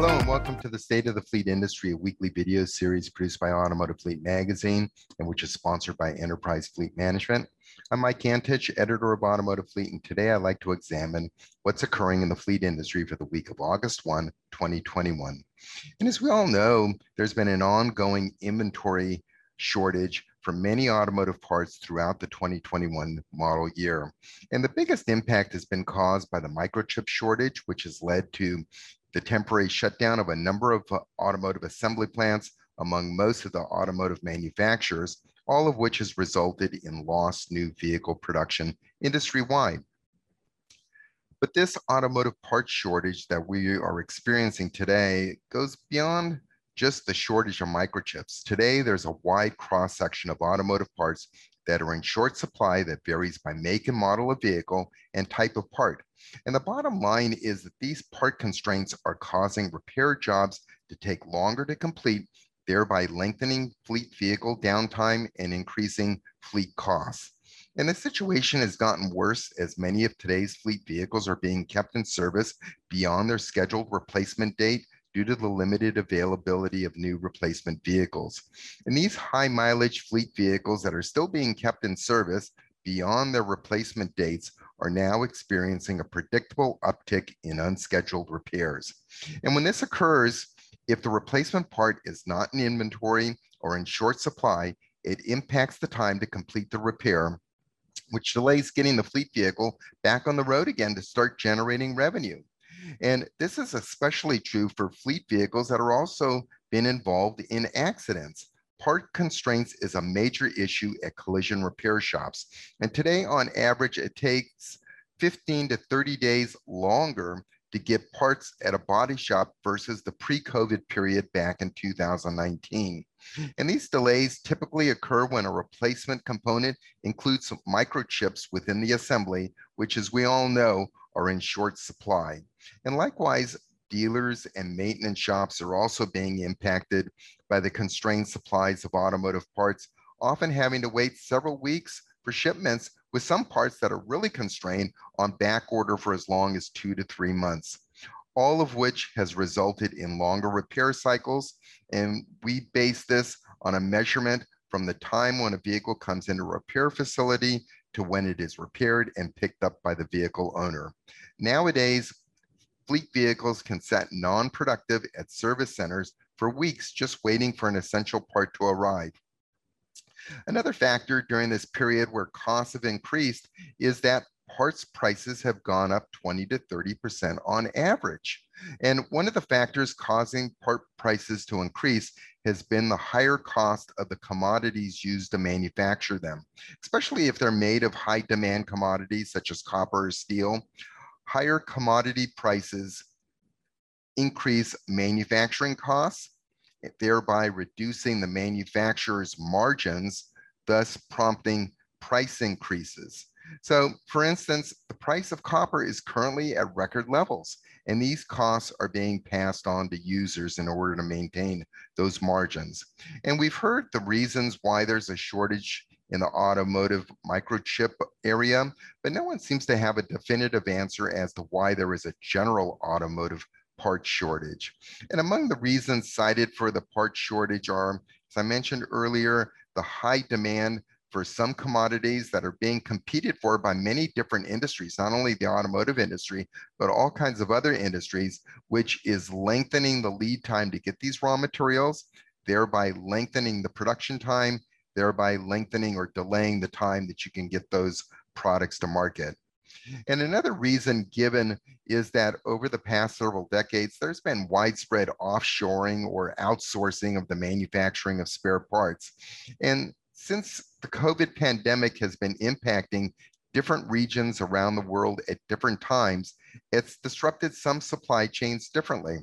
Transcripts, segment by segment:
Hello and welcome to the State of the Fleet Industry, a weekly video series produced by Automotive Fleet Magazine and which is sponsored by Enterprise Fleet Management. I'm Mike Antich, editor of Automotive Fleet, and today I'd like to examine what's occurring in the fleet industry for the week of August 1, 2021. And as we all know, there's been an ongoing inventory shortage for many automotive parts throughout the 2021 model year. And the biggest impact has been caused by the microchip shortage, which has led to the temporary shutdown of a number of uh, automotive assembly plants among most of the automotive manufacturers, all of which has resulted in lost new vehicle production industry-wide. But this automotive parts shortage that we are experiencing today goes beyond just the shortage of microchips. Today, there's a wide cross section of automotive parts that are in short supply that varies by make and model of vehicle and type of part. And the bottom line is that these part constraints are causing repair jobs to take longer to complete, thereby lengthening fleet vehicle downtime and increasing fleet costs. And the situation has gotten worse as many of today's fleet vehicles are being kept in service beyond their scheduled replacement date due to the limited availability of new replacement vehicles. And these high mileage fleet vehicles that are still being kept in service beyond their replacement dates are now experiencing a predictable uptick in unscheduled repairs. And when this occurs, if the replacement part is not in inventory or in short supply, it impacts the time to complete the repair, which delays getting the fleet vehicle back on the road again to start generating revenue. And this is especially true for fleet vehicles that are also been involved in accidents. Part constraints is a major issue at collision repair shops. And today, on average, it takes 15 to 30 days longer to get parts at a body shop versus the pre-COVID period back in 2019. And these delays typically occur when a replacement component includes microchips within the assembly, which as we all know, are in short supply. And likewise, dealers and maintenance shops are also being impacted by the constrained supplies of automotive parts, often having to wait several weeks for shipments with some parts that are really constrained on back order for as long as two to three months, all of which has resulted in longer repair cycles. And we base this on a measurement from the time when a vehicle comes into a repair facility to when it is repaired and picked up by the vehicle owner. Nowadays, fleet vehicles can set non-productive at service centers for weeks just waiting for an essential part to arrive. Another factor during this period where costs have increased is that parts prices have gone up 20 to 30% on average. And one of the factors causing part prices to increase has been the higher cost of the commodities used to manufacture them, especially if they're made of high demand commodities such as copper or steel. Higher commodity prices increase manufacturing costs, thereby reducing the manufacturer's margins, thus prompting price increases. So for instance, the price of copper is currently at record levels, and these costs are being passed on to users in order to maintain those margins. And we've heard the reasons why there's a shortage in the automotive microchip area, but no one seems to have a definitive answer as to why there is a general automotive part shortage. And among the reasons cited for the part shortage are, as I mentioned earlier, the high demand for some commodities that are being competed for by many different industries, not only the automotive industry, but all kinds of other industries, which is lengthening the lead time to get these raw materials, thereby lengthening the production time, thereby lengthening or delaying the time that you can get those products to market. And another reason given is that over the past several decades, there's been widespread offshoring or outsourcing of the manufacturing of spare parts. And since the COVID pandemic has been impacting different regions around the world at different times, it's disrupted some supply chains differently.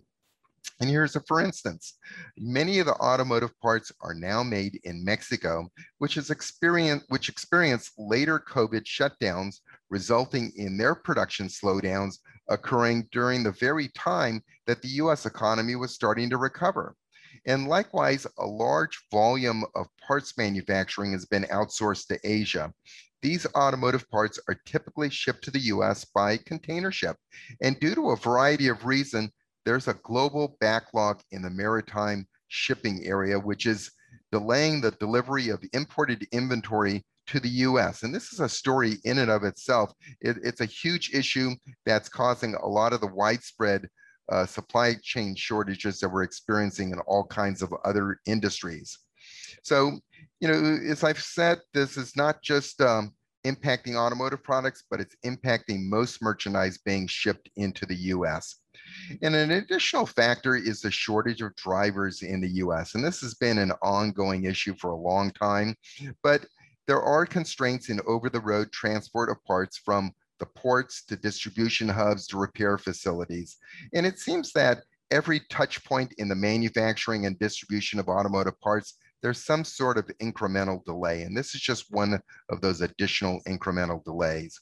And here's a for instance, many of the automotive parts are now made in Mexico, which has experienced which experienced later COVID shutdowns, resulting in their production slowdowns occurring during the very time that the US economy was starting to recover. And likewise, a large volume of parts manufacturing has been outsourced to Asia. These automotive parts are typically shipped to the US by container ship. And due to a variety of reasons, there's a global backlog in the maritime shipping area, which is delaying the delivery of imported inventory to the US. And this is a story in and of itself. It, it's a huge issue that's causing a lot of the widespread uh, supply chain shortages that we're experiencing in all kinds of other industries. So, you know, as I've said, this is not just um, impacting automotive products, but it's impacting most merchandise being shipped into the US. And an additional factor is the shortage of drivers in the US. And this has been an ongoing issue for a long time, but there are constraints in over the road transport of parts from the ports to distribution hubs to repair facilities. And it seems that every touch point in the manufacturing and distribution of automotive parts, there's some sort of incremental delay. And this is just one of those additional incremental delays.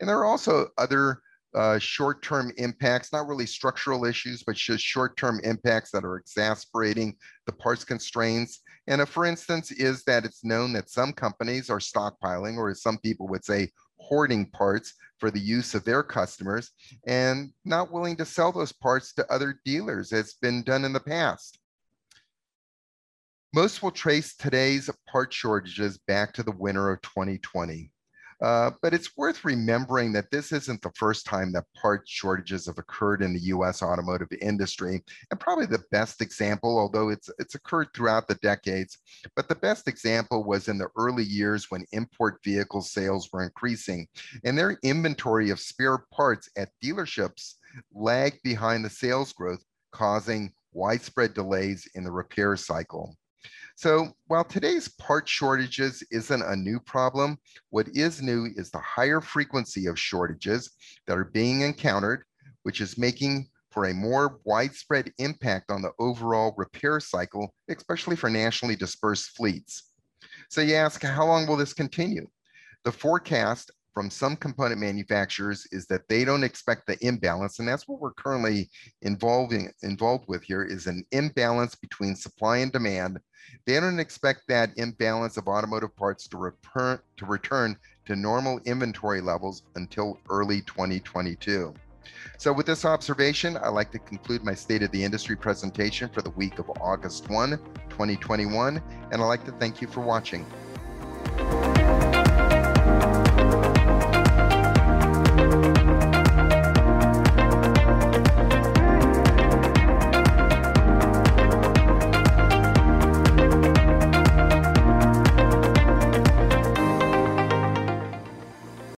And there are also other uh, short-term impacts, not really structural issues, but just short-term impacts that are exasperating the parts constraints. And for instance, is that it's known that some companies are stockpiling, or as some people would say, hoarding parts for the use of their customers and not willing to sell those parts to other dealers as been done in the past. Most will trace today's part shortages back to the winter of 2020. Uh, but it's worth remembering that this isn't the first time that part shortages have occurred in the US automotive industry. And probably the best example, although it's, it's occurred throughout the decades, but the best example was in the early years when import vehicle sales were increasing and their inventory of spare parts at dealerships lagged behind the sales growth, causing widespread delays in the repair cycle. So while today's part shortages isn't a new problem, what is new is the higher frequency of shortages that are being encountered, which is making for a more widespread impact on the overall repair cycle, especially for nationally dispersed fleets. So you ask, how long will this continue? The forecast from some component manufacturers is that they don't expect the imbalance, and that's what we're currently involving involved with here is an imbalance between supply and demand. They don't expect that imbalance of automotive parts to return to return to normal inventory levels until early 2022. So with this observation, I'd like to conclude my State of the Industry presentation for the week of August 1, 2021, and I'd like to thank you for watching.